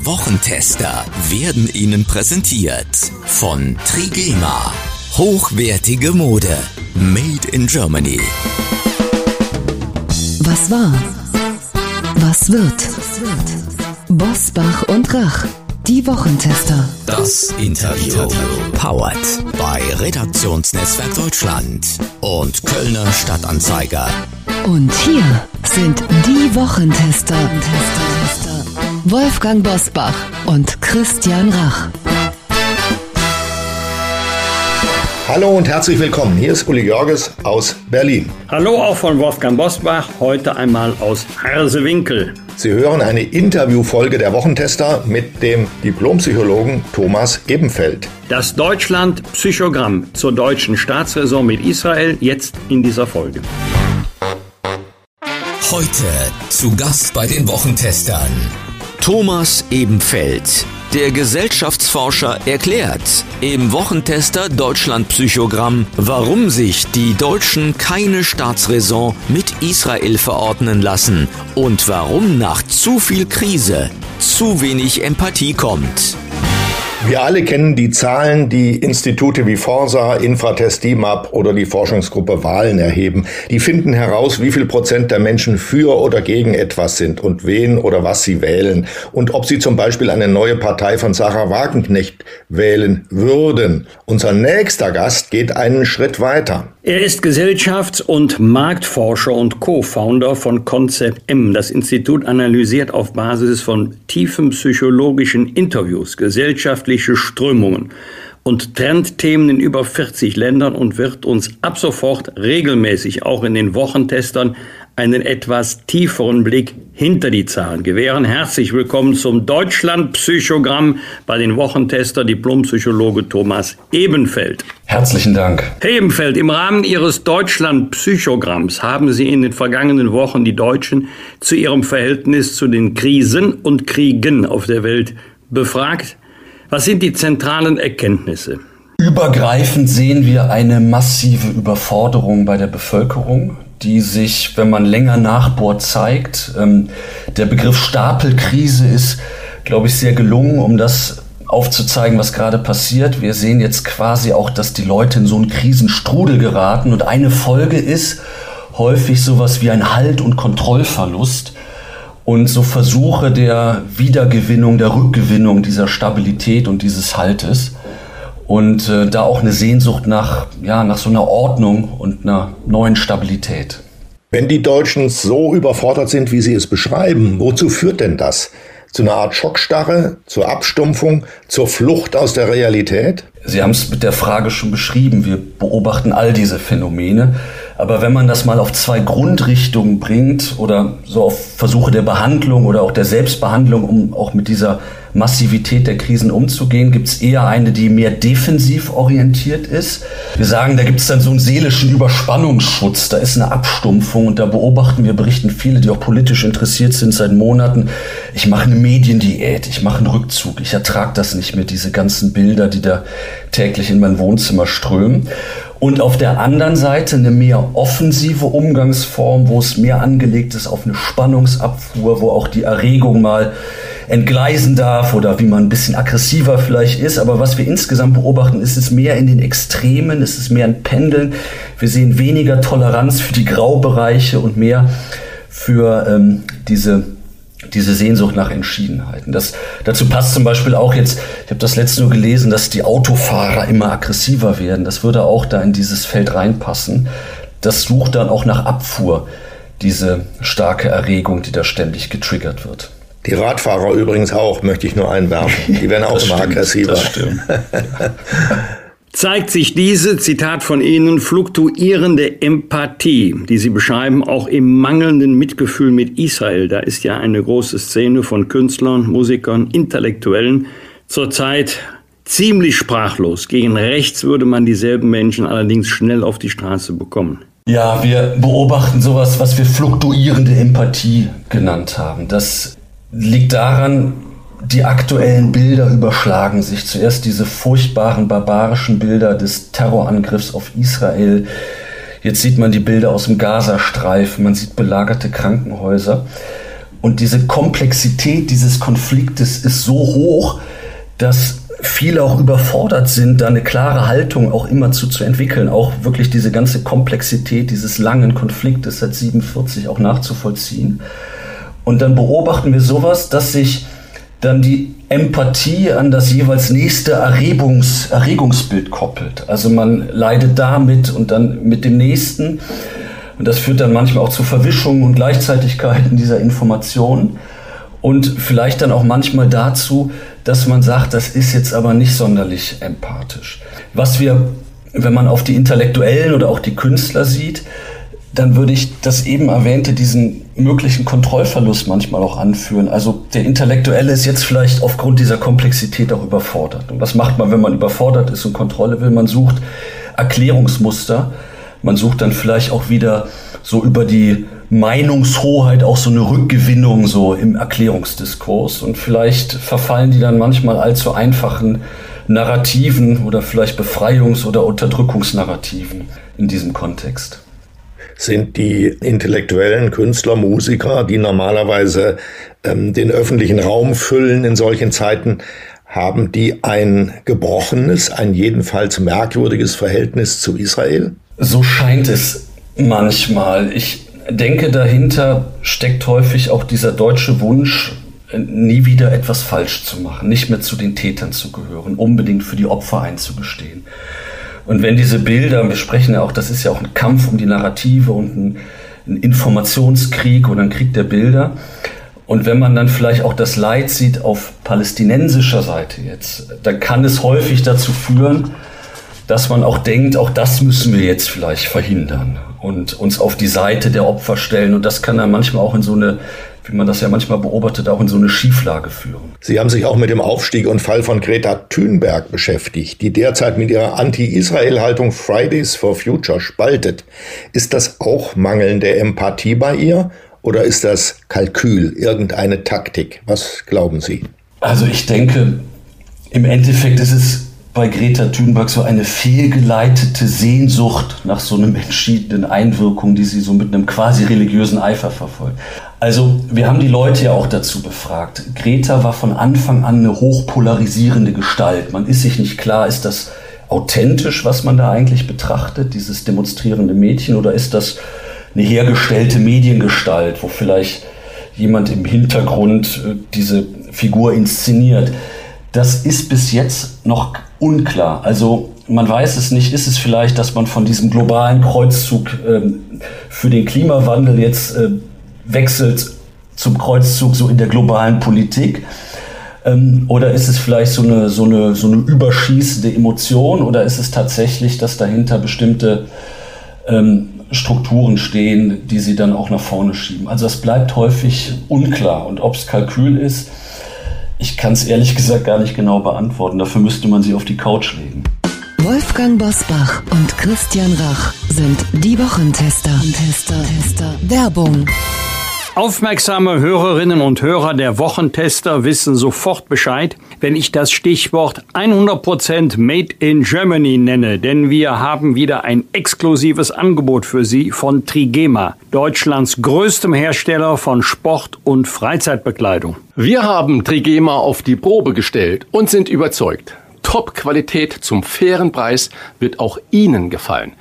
Die Wochentester werden Ihnen präsentiert von Trigema. Hochwertige Mode. Made in Germany. Was war? Was wird? Bosbach und Rach. Die Wochentester. Das Interview. Powered bei Redaktionsnetzwerk Deutschland und Kölner Stadtanzeiger. Und hier sind die Wochentester. Wolfgang Bosbach und Christian Rach. Hallo und herzlich willkommen. Hier ist Uli Görges aus Berlin. Hallo auch von Wolfgang Bosbach, heute einmal aus Harsewinkel. Sie hören eine Interviewfolge der Wochentester mit dem Diplompsychologen Thomas Ebenfeld. Das Deutschland-Psychogramm zur deutschen Staatsräson mit Israel jetzt in dieser Folge. Heute zu Gast bei den Wochentestern. Thomas Ebenfeld, der Gesellschaftsforscher erklärt im Wochentester Deutschland Psychogramm, warum sich die Deutschen keine Staatsräson mit Israel verordnen lassen und warum nach zu viel Krise zu wenig Empathie kommt. Wir alle kennen die Zahlen, die Institute wie Forsa, Infratest, DIMAP oder die Forschungsgruppe Wahlen erheben. Die finden heraus, wie viel Prozent der Menschen für oder gegen etwas sind und wen oder was sie wählen und ob sie zum Beispiel eine neue Partei von Sarah Wagenknecht wählen würden. Unser nächster Gast geht einen Schritt weiter. Er ist Gesellschafts- und Marktforscher und Co-Founder von Concept M. Das Institut analysiert auf Basis von tiefen psychologischen Interviews gesellschaftliche Strömungen und Trendthemen in über 40 Ländern und wird uns ab sofort regelmäßig auch in den Wochentestern einen etwas tieferen Blick hinter die Zahlen gewähren. Herzlich willkommen zum Deutschland-Psychogramm bei den Wochentester Diplompsychologe Thomas Ebenfeld. Herzlichen Dank. Herr Ebenfeld, im Rahmen Ihres Deutschland-Psychogramms haben Sie in den vergangenen Wochen die Deutschen zu ihrem Verhältnis zu den Krisen und Kriegen auf der Welt befragt. Was sind die zentralen Erkenntnisse? Übergreifend sehen wir eine massive Überforderung bei der Bevölkerung die sich, wenn man länger nachbohrt, zeigt. Ähm, der Begriff Stapelkrise ist, glaube ich, sehr gelungen, um das aufzuzeigen, was gerade passiert. Wir sehen jetzt quasi auch, dass die Leute in so einen Krisenstrudel geraten und eine Folge ist häufig sowas wie ein Halt- und Kontrollverlust und so Versuche der Wiedergewinnung, der Rückgewinnung dieser Stabilität und dieses Haltes und äh, da auch eine Sehnsucht nach, ja, nach so einer Ordnung und einer neuen Stabilität. Wenn die Deutschen so überfordert sind, wie Sie es beschreiben, wozu führt denn das? Zu einer Art Schockstarre, zur Abstumpfung, zur Flucht aus der Realität? Sie haben es mit der Frage schon beschrieben. Wir beobachten all diese Phänomene. Aber wenn man das mal auf zwei Grundrichtungen bringt oder so auf Versuche der Behandlung oder auch der Selbstbehandlung, um auch mit dieser Massivität der Krisen umzugehen, gibt es eher eine, die mehr defensiv orientiert ist. Wir sagen, da gibt es dann so einen seelischen Überspannungsschutz, da ist eine Abstumpfung und da beobachten wir, berichten viele, die auch politisch interessiert sind seit Monaten, ich mache eine Mediendiät, ich mache einen Rückzug, ich ertrage das nicht mehr, diese ganzen Bilder, die da täglich in mein Wohnzimmer strömen. Und auf der anderen Seite eine mehr offensive Umgangsform, wo es mehr angelegt ist auf eine Spannungsabfuhr, wo auch die Erregung mal entgleisen darf oder wie man ein bisschen aggressiver vielleicht ist. Aber was wir insgesamt beobachten, ist es mehr in den Extremen, ist es mehr ein Pendeln. Wir sehen weniger Toleranz für die Graubereiche und mehr für ähm, diese diese Sehnsucht nach Entschiedenheiten. Das, dazu passt zum Beispiel auch jetzt, ich habe das letzte nur gelesen, dass die Autofahrer immer aggressiver werden. Das würde auch da in dieses Feld reinpassen. Das sucht dann auch nach Abfuhr, diese starke Erregung, die da ständig getriggert wird. Die Radfahrer übrigens auch, möchte ich nur einwerfen. Die werden auch immer stimmt, aggressiver. Das stimmt. zeigt sich diese, Zitat von Ihnen, fluktuierende Empathie, die Sie beschreiben, auch im mangelnden Mitgefühl mit Israel. Da ist ja eine große Szene von Künstlern, Musikern, Intellektuellen zurzeit ziemlich sprachlos. Gegen rechts würde man dieselben Menschen allerdings schnell auf die Straße bekommen. Ja, wir beobachten sowas, was wir fluktuierende Empathie genannt haben. Das liegt daran, die aktuellen Bilder überschlagen sich. Zuerst diese furchtbaren barbarischen Bilder des Terrorangriffs auf Israel. Jetzt sieht man die Bilder aus dem Gazastreifen, man sieht belagerte Krankenhäuser. Und diese Komplexität dieses Konfliktes ist so hoch, dass viele auch überfordert sind, da eine klare Haltung auch immer zu, zu entwickeln, auch wirklich diese ganze Komplexität dieses langen Konfliktes seit 47 auch nachzuvollziehen. Und dann beobachten wir sowas, dass sich dann die Empathie an das jeweils nächste Erregungs, Erregungsbild koppelt. Also man leidet damit und dann mit dem nächsten. Und das führt dann manchmal auch zu Verwischungen und Gleichzeitigkeiten dieser Informationen. Und vielleicht dann auch manchmal dazu, dass man sagt, das ist jetzt aber nicht sonderlich empathisch. Was wir, wenn man auf die Intellektuellen oder auch die Künstler sieht, dann würde ich das eben erwähnte, diesen möglichen Kontrollverlust manchmal auch anführen. Also der Intellektuelle ist jetzt vielleicht aufgrund dieser Komplexität auch überfordert. Und was macht man, wenn man überfordert ist und Kontrolle will? Man sucht Erklärungsmuster. Man sucht dann vielleicht auch wieder so über die Meinungshoheit auch so eine Rückgewinnung so im Erklärungsdiskurs. Und vielleicht verfallen die dann manchmal allzu einfachen Narrativen oder vielleicht Befreiungs- oder Unterdrückungsnarrativen in diesem Kontext sind die intellektuellen Künstler, Musiker, die normalerweise ähm, den öffentlichen Raum füllen in solchen Zeiten, haben die ein gebrochenes, ein jedenfalls merkwürdiges Verhältnis zu Israel? So scheint es manchmal. Ich denke, dahinter steckt häufig auch dieser deutsche Wunsch, nie wieder etwas falsch zu machen, nicht mehr zu den Tätern zu gehören, unbedingt für die Opfer einzugestehen. Und wenn diese Bilder, wir sprechen ja auch, das ist ja auch ein Kampf um die Narrative und ein, ein Informationskrieg oder ein Krieg der Bilder. Und wenn man dann vielleicht auch das Leid sieht auf palästinensischer Seite jetzt, dann kann es häufig dazu führen, dass man auch denkt, auch das müssen wir jetzt vielleicht verhindern und uns auf die Seite der Opfer stellen. Und das kann dann manchmal auch in so eine wie man das ja manchmal beobachtet, auch in so eine Schieflage führen. Sie haben sich auch mit dem Aufstieg und Fall von Greta Thunberg beschäftigt, die derzeit mit ihrer Anti-Israel-Haltung Fridays for Future spaltet. Ist das auch mangelnde Empathie bei ihr oder ist das Kalkül, irgendeine Taktik? Was glauben Sie? Also ich denke, im Endeffekt ist es bei Greta Thunberg so eine fehlgeleitete Sehnsucht nach so einem entschiedenen Einwirkung, die sie so mit einem quasi religiösen Eifer verfolgt. Also wir haben die Leute ja auch dazu befragt. Greta war von Anfang an eine hochpolarisierende Gestalt. Man ist sich nicht klar, ist das authentisch, was man da eigentlich betrachtet, dieses demonstrierende Mädchen, oder ist das eine hergestellte Mediengestalt, wo vielleicht jemand im Hintergrund äh, diese Figur inszeniert. Das ist bis jetzt noch unklar. Also man weiß es nicht. Ist es vielleicht, dass man von diesem globalen Kreuzzug ähm, für den Klimawandel jetzt äh, wechselt zum Kreuzzug so in der globalen Politik? Ähm, oder ist es vielleicht so eine, so, eine, so eine überschießende Emotion? Oder ist es tatsächlich, dass dahinter bestimmte ähm, Strukturen stehen, die sie dann auch nach vorne schieben? Also es bleibt häufig unklar. Und ob es Kalkül ist, ich kann es ehrlich gesagt gar nicht genau beantworten. Dafür müsste man sie auf die Couch legen. Wolfgang Bosbach und Christian Rach sind die Wochentester. Tester. Tester. Werbung. Aufmerksame Hörerinnen und Hörer der Wochentester wissen sofort Bescheid, wenn ich das Stichwort 100% Made in Germany nenne, denn wir haben wieder ein exklusives Angebot für Sie von Trigema, Deutschlands größtem Hersteller von Sport- und Freizeitbekleidung. Wir haben Trigema auf die Probe gestellt und sind überzeugt. Top-Qualität zum fairen Preis wird auch Ihnen gefallen.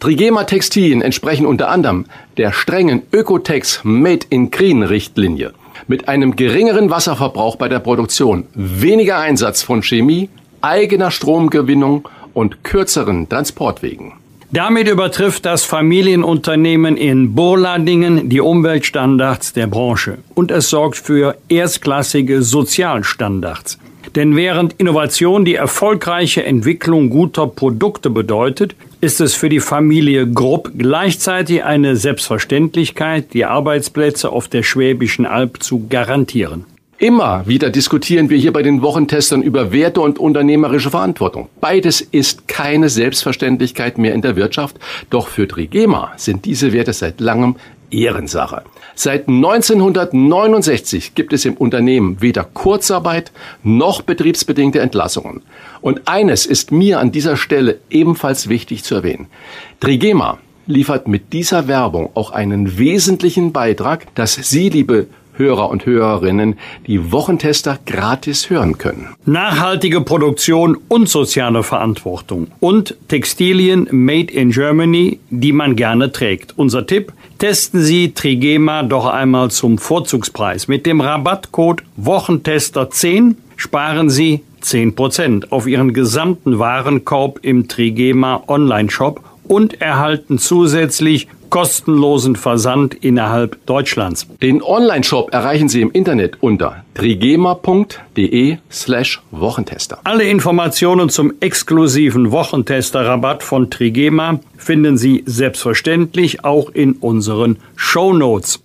Trigema Textilien entsprechen unter anderem der strengen Ökotex Made in Green Richtlinie. Mit einem geringeren Wasserverbrauch bei der Produktion, weniger Einsatz von Chemie, eigener Stromgewinnung und kürzeren Transportwegen. Damit übertrifft das Familienunternehmen in Burladingen die Umweltstandards der Branche und es sorgt für erstklassige Sozialstandards. Denn während Innovation die erfolgreiche Entwicklung guter Produkte bedeutet, ist es für die Familie Grupp gleichzeitig eine Selbstverständlichkeit, die Arbeitsplätze auf der Schwäbischen Alb zu garantieren. Immer wieder diskutieren wir hier bei den Wochentestern über Werte und unternehmerische Verantwortung. Beides ist keine Selbstverständlichkeit mehr in der Wirtschaft, doch für Trigema sind diese Werte seit langem Ehrensache. Seit 1969 gibt es im Unternehmen weder Kurzarbeit noch betriebsbedingte Entlassungen. Und eines ist mir an dieser Stelle ebenfalls wichtig zu erwähnen. Trigema liefert mit dieser Werbung auch einen wesentlichen Beitrag, dass Sie, liebe Hörer und Hörerinnen die Wochentester gratis hören können. Nachhaltige Produktion und soziale Verantwortung und Textilien made in Germany, die man gerne trägt. Unser Tipp, testen Sie Trigema doch einmal zum Vorzugspreis. Mit dem Rabattcode Wochentester 10 sparen Sie 10% auf Ihren gesamten Warenkorb im Trigema Online-Shop und erhalten zusätzlich kostenlosen Versand innerhalb Deutschlands. Den Online-Shop erreichen Sie im Internet unter trigema.de slash Wochentester. Alle Informationen zum exklusiven Wochentester-Rabatt von Trigema finden Sie selbstverständlich auch in unseren Show Notes.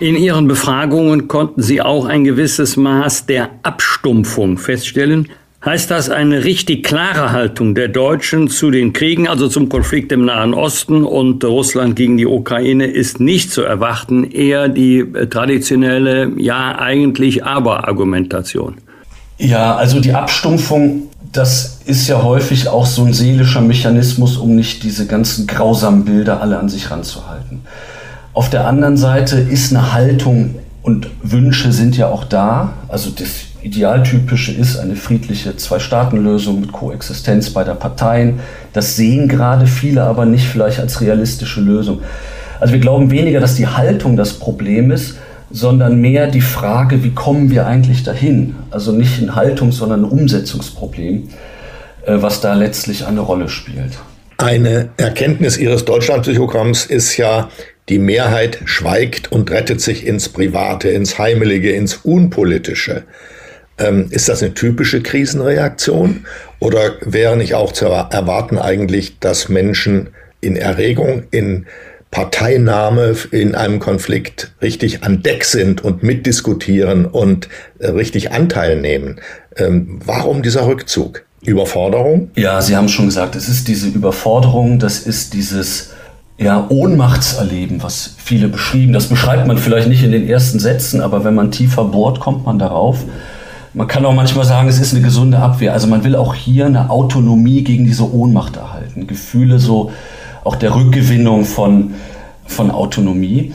In Ihren Befragungen konnten Sie auch ein gewisses Maß der Abstumpfung feststellen. Heißt das eine richtig klare Haltung der Deutschen zu den Kriegen, also zum Konflikt im Nahen Osten und Russland gegen die Ukraine, ist nicht zu erwarten, eher die äh, traditionelle, ja eigentlich aber Argumentation? Ja, also die Abstumpfung, das ist ja häufig auch so ein seelischer Mechanismus, um nicht diese ganzen grausamen Bilder alle an sich ranzuhalten. Auf der anderen Seite ist eine Haltung und Wünsche sind ja auch da. Also das Idealtypische ist eine friedliche Zwei-Staaten-Lösung mit Koexistenz beider Parteien. Das sehen gerade viele aber nicht vielleicht als realistische Lösung. Also wir glauben weniger, dass die Haltung das Problem ist, sondern mehr die Frage, wie kommen wir eigentlich dahin? Also nicht ein Haltungs-, sondern ein Umsetzungsproblem, äh, was da letztlich eine Rolle spielt. Eine Erkenntnis Ihres Deutschlandpsychogramms ist ja, die Mehrheit schweigt und rettet sich ins Private, ins Heimelige, ins Unpolitische. Ähm, ist das eine typische Krisenreaktion oder wäre nicht auch zu erwarten eigentlich, dass Menschen in Erregung, in Parteinahme in einem Konflikt richtig an Deck sind und mitdiskutieren und äh, richtig Anteil nehmen? Ähm, warum dieser Rückzug? Überforderung? Ja, Sie haben schon gesagt, es ist diese Überforderung, das ist dieses ja, Ohnmachtserleben, was viele beschrieben. Das beschreibt man vielleicht nicht in den ersten Sätzen, aber wenn man tiefer bohrt, kommt man darauf. Man kann auch manchmal sagen, es ist eine gesunde Abwehr. Also man will auch hier eine Autonomie gegen diese Ohnmacht erhalten. Gefühle so auch der Rückgewinnung von, von Autonomie.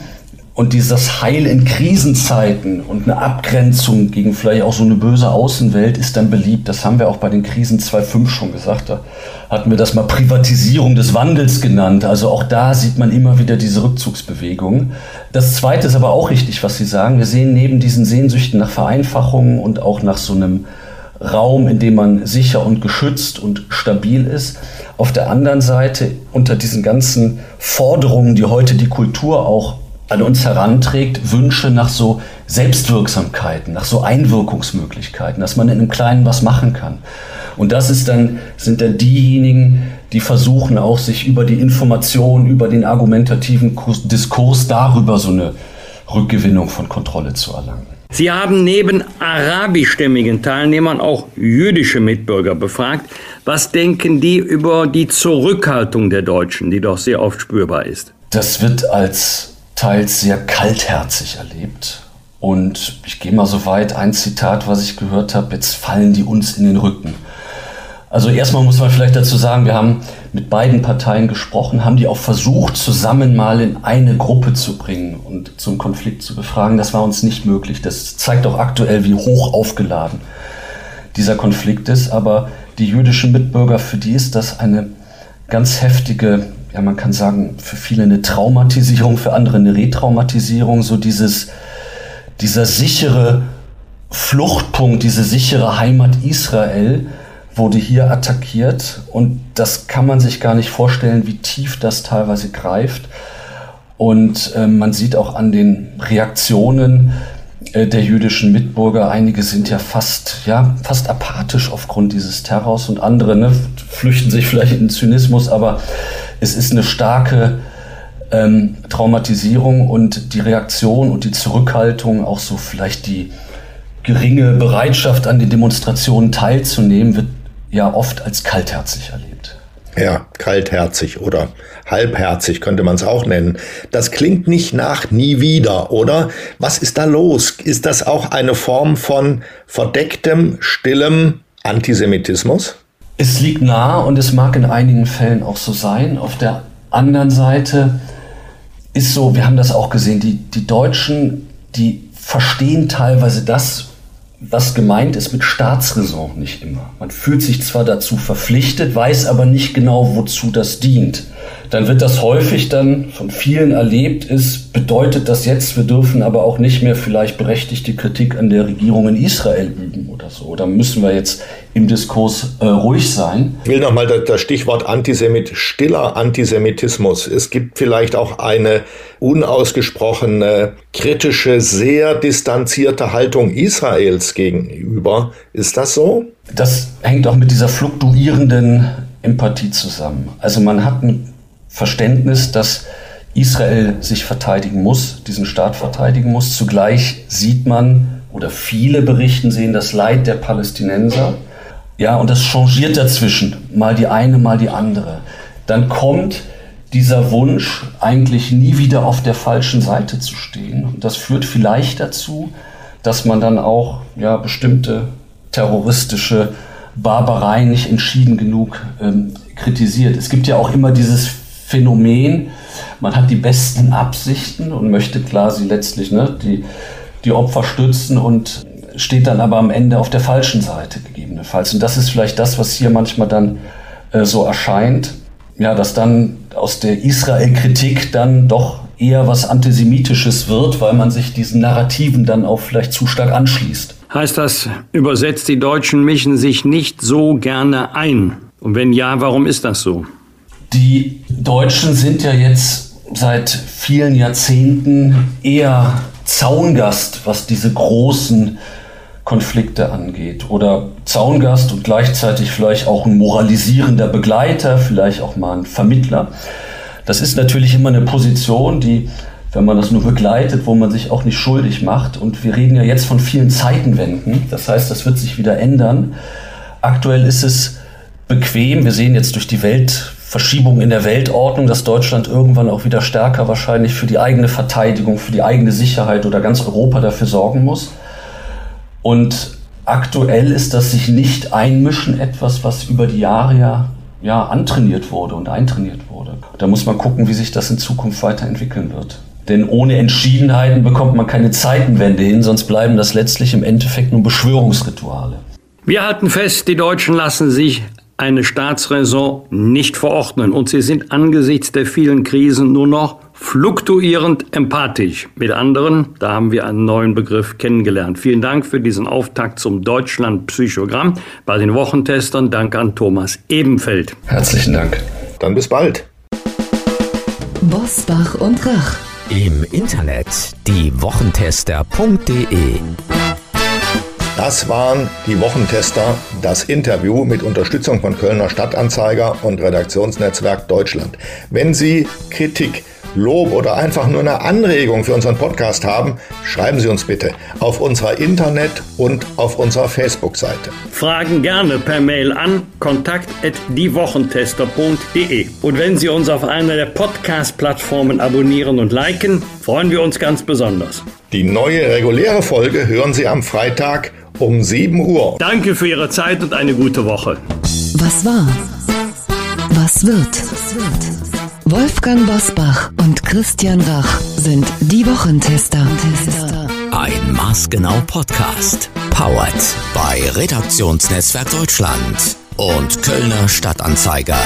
Und dieses Heil in Krisenzeiten und eine Abgrenzung gegen vielleicht auch so eine böse Außenwelt ist dann beliebt. Das haben wir auch bei den Krisen 2.5 schon gesagt. Da hatten wir das mal Privatisierung des Wandels genannt. Also auch da sieht man immer wieder diese Rückzugsbewegungen. Das Zweite ist aber auch richtig, was Sie sagen. Wir sehen neben diesen Sehnsüchten nach Vereinfachungen und auch nach so einem Raum, in dem man sicher und geschützt und stabil ist. Auf der anderen Seite unter diesen ganzen Forderungen, die heute die Kultur auch an uns heranträgt, Wünsche nach so Selbstwirksamkeiten, nach so Einwirkungsmöglichkeiten, dass man in einem Kleinen was machen kann. Und das ist dann, sind dann diejenigen, die versuchen auch sich über die Information, über den argumentativen Diskurs darüber so eine Rückgewinnung von Kontrolle zu erlangen. Sie haben neben arabischstämmigen Teilnehmern auch jüdische Mitbürger befragt. Was denken die über die Zurückhaltung der Deutschen, die doch sehr oft spürbar ist? Das wird als teils sehr kaltherzig erlebt. Und ich gehe mal so weit, ein Zitat, was ich gehört habe, jetzt fallen die uns in den Rücken. Also erstmal muss man vielleicht dazu sagen, wir haben mit beiden Parteien gesprochen, haben die auch versucht, zusammen mal in eine Gruppe zu bringen und zum Konflikt zu befragen. Das war uns nicht möglich. Das zeigt auch aktuell, wie hoch aufgeladen dieser Konflikt ist. Aber die jüdischen Mitbürger, für die ist das eine ganz heftige ja, man kann sagen, für viele eine Traumatisierung, für andere eine Retraumatisierung, so dieses, dieser sichere Fluchtpunkt, diese sichere Heimat Israel wurde hier attackiert und das kann man sich gar nicht vorstellen, wie tief das teilweise greift. Und äh, man sieht auch an den Reaktionen äh, der jüdischen Mitbürger, einige sind ja fast, ja, fast apathisch aufgrund dieses Terrors und andere ne, flüchten sich vielleicht in Zynismus, aber es ist eine starke ähm, Traumatisierung und die Reaktion und die Zurückhaltung, auch so vielleicht die geringe Bereitschaft an den Demonstrationen teilzunehmen, wird ja oft als kaltherzig erlebt. Ja, kaltherzig oder halbherzig könnte man es auch nennen. Das klingt nicht nach nie wieder, oder? Was ist da los? Ist das auch eine Form von verdecktem, stillem Antisemitismus? Es liegt nah und es mag in einigen Fällen auch so sein. Auf der anderen Seite ist so, wir haben das auch gesehen, die, die Deutschen die verstehen teilweise das, was gemeint ist mit Staatsräson nicht immer. Man fühlt sich zwar dazu verpflichtet, weiß aber nicht genau, wozu das dient dann wird das häufig dann von vielen erlebt ist, bedeutet das jetzt, wir dürfen aber auch nicht mehr vielleicht berechtigte Kritik an der Regierung in Israel üben oder so. Da müssen wir jetzt im Diskurs äh, ruhig sein. Ich will nochmal das, das Stichwort Antisemit, stiller Antisemitismus. Es gibt vielleicht auch eine unausgesprochene, kritische, sehr distanzierte Haltung Israels gegenüber. Ist das so? Das hängt auch mit dieser fluktuierenden Empathie zusammen. Also man hat ein Verständnis, dass Israel sich verteidigen muss, diesen Staat verteidigen muss. Zugleich sieht man oder viele berichten sehen das Leid der Palästinenser. Ja, und das changiert dazwischen, mal die eine, mal die andere. Dann kommt dieser Wunsch, eigentlich nie wieder auf der falschen Seite zu stehen. Und das führt vielleicht dazu, dass man dann auch ja, bestimmte terroristische Barbareien nicht entschieden genug ähm, kritisiert. Es gibt ja auch immer dieses Phänomen. Man hat die besten Absichten und möchte sie letztlich ne, die, die Opfer stützen und steht dann aber am Ende auf der falschen Seite gegebenenfalls. Und das ist vielleicht das, was hier manchmal dann äh, so erscheint. Ja, dass dann aus der Israel-Kritik dann doch eher was Antisemitisches wird, weil man sich diesen Narrativen dann auch vielleicht zu stark anschließt. Heißt das übersetzt, die Deutschen mischen sich nicht so gerne ein? Und wenn ja, warum ist das so? Die Deutschen sind ja jetzt seit vielen Jahrzehnten eher Zaungast, was diese großen Konflikte angeht. Oder Zaungast und gleichzeitig vielleicht auch ein moralisierender Begleiter, vielleicht auch mal ein Vermittler. Das ist natürlich immer eine Position, die, wenn man das nur begleitet, wo man sich auch nicht schuldig macht. Und wir reden ja jetzt von vielen Zeitenwenden. Das heißt, das wird sich wieder ändern. Aktuell ist es bequem. Wir sehen jetzt durch die Welt Verschiebung in der Weltordnung, dass Deutschland irgendwann auch wieder stärker wahrscheinlich für die eigene Verteidigung, für die eigene Sicherheit oder ganz Europa dafür sorgen muss. Und aktuell ist das sich nicht einmischen etwas, was über die Jahre ja, ja antrainiert wurde und eintrainiert wurde. Da muss man gucken, wie sich das in Zukunft weiterentwickeln wird. Denn ohne Entschiedenheiten bekommt man keine Zeitenwende hin, sonst bleiben das letztlich im Endeffekt nur Beschwörungsrituale. Wir halten fest, die Deutschen lassen sich eine Staatsräson nicht verordnen und sie sind angesichts der vielen Krisen nur noch fluktuierend empathisch. Mit anderen, da haben wir einen neuen Begriff kennengelernt. Vielen Dank für diesen Auftakt zum Deutschland-Psychogramm bei den Wochentestern. Dank an Thomas Ebenfeld. Herzlichen Dank. Dann bis bald. Bosbach und Rach. Im Internet diewochentester.de das waren die Wochentester, das Interview mit Unterstützung von Kölner Stadtanzeiger und Redaktionsnetzwerk Deutschland. Wenn Sie Kritik, Lob oder einfach nur eine Anregung für unseren Podcast haben, schreiben Sie uns bitte auf unserer Internet- und auf unserer Facebook-Seite. Fragen gerne per Mail an kontakt@diewochentester.de. Und wenn Sie uns auf einer der Podcast-Plattformen abonnieren und liken, freuen wir uns ganz besonders. Die neue reguläre Folge hören Sie am Freitag um 7 Uhr. Danke für Ihre Zeit und eine gute Woche. Was war? Was wird? Wolfgang Bosbach und Christian Rach sind die Wochentester. Ein Maßgenau Podcast. Powered bei Redaktionsnetzwerk Deutschland und Kölner Stadtanzeiger.